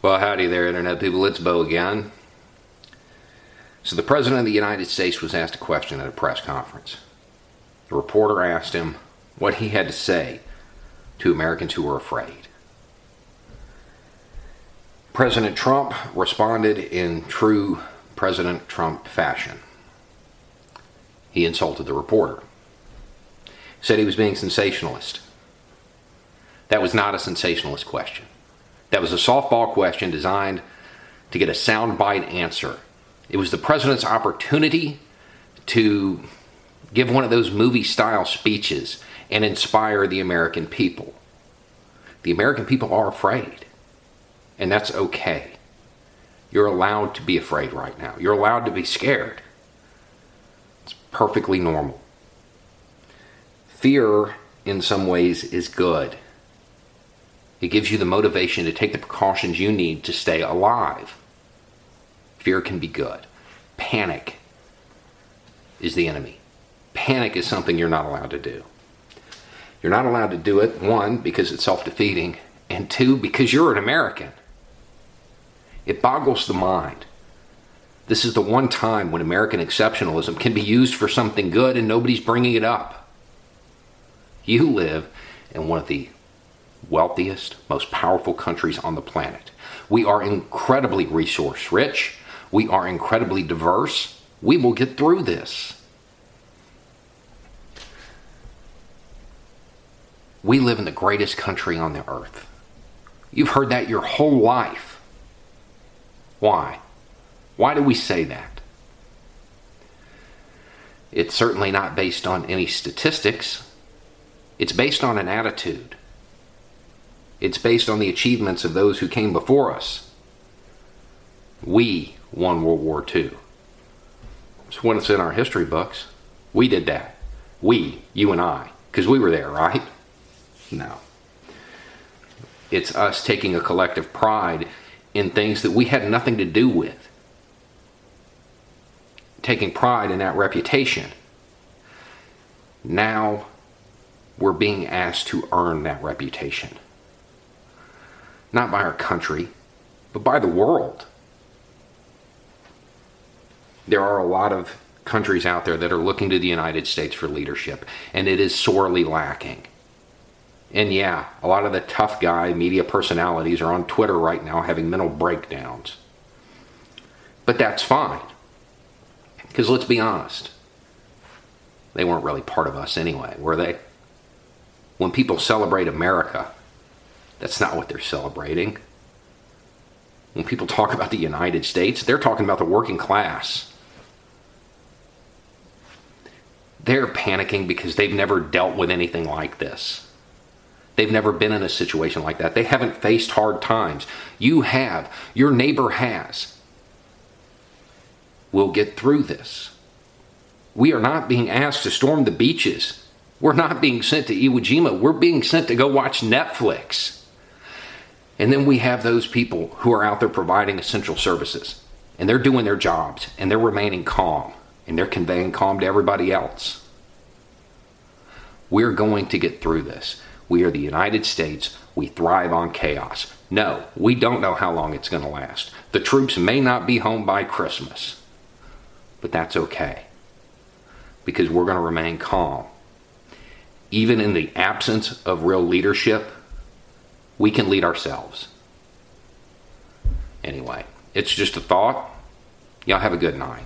Well, howdy there, Internet people. It's Bo again. So, the President of the United States was asked a question at a press conference. The reporter asked him what he had to say to Americans who were afraid. President Trump responded in true President Trump fashion. He insulted the reporter, said he was being sensationalist. That was not a sensationalist question. That was a softball question designed to get a soundbite answer. It was the president's opportunity to give one of those movie style speeches and inspire the American people. The American people are afraid, and that's okay. You're allowed to be afraid right now. You're allowed to be scared. It's perfectly normal. Fear, in some ways, is good. It gives you the motivation to take the precautions you need to stay alive. Fear can be good. Panic is the enemy. Panic is something you're not allowed to do. You're not allowed to do it, one, because it's self defeating, and two, because you're an American. It boggles the mind. This is the one time when American exceptionalism can be used for something good and nobody's bringing it up. You live in one of the wealthiest, most powerful countries on the planet. We are incredibly resource rich. We are incredibly diverse. We will get through this. We live in the greatest country on the earth. You've heard that your whole life. Why? Why do we say that? It's certainly not based on any statistics. It's based on an attitude. It's based on the achievements of those who came before us. We won World War II. It's when it's in our history books. We did that. We, you and I, because we were there, right? No. It's us taking a collective pride in things that we had nothing to do with. Taking pride in that reputation. Now we're being asked to earn that reputation not by our country, but by the world. There are a lot of countries out there that are looking to the United States for leadership, and it is sorely lacking. And yeah, a lot of the tough guy media personalities are on Twitter right now having mental breakdowns. But that's fine. Because let's be honest, they weren't really part of us anyway, were they? When people celebrate America, that's not what they're celebrating. When people talk about the United States, they're talking about the working class. They're panicking because they've never dealt with anything like this. They've never been in a situation like that. They haven't faced hard times. You have. Your neighbor has. We'll get through this. We are not being asked to storm the beaches. We're not being sent to Iwo Jima. We're being sent to go watch Netflix. And then we have those people who are out there providing essential services and they're doing their jobs and they're remaining calm and they're conveying calm to everybody else. We're going to get through this. We are the United States. We thrive on chaos. No, we don't know how long it's going to last. The troops may not be home by Christmas, but that's okay because we're going to remain calm. Even in the absence of real leadership, we can lead ourselves. Anyway, it's just a thought. Y'all have a good night.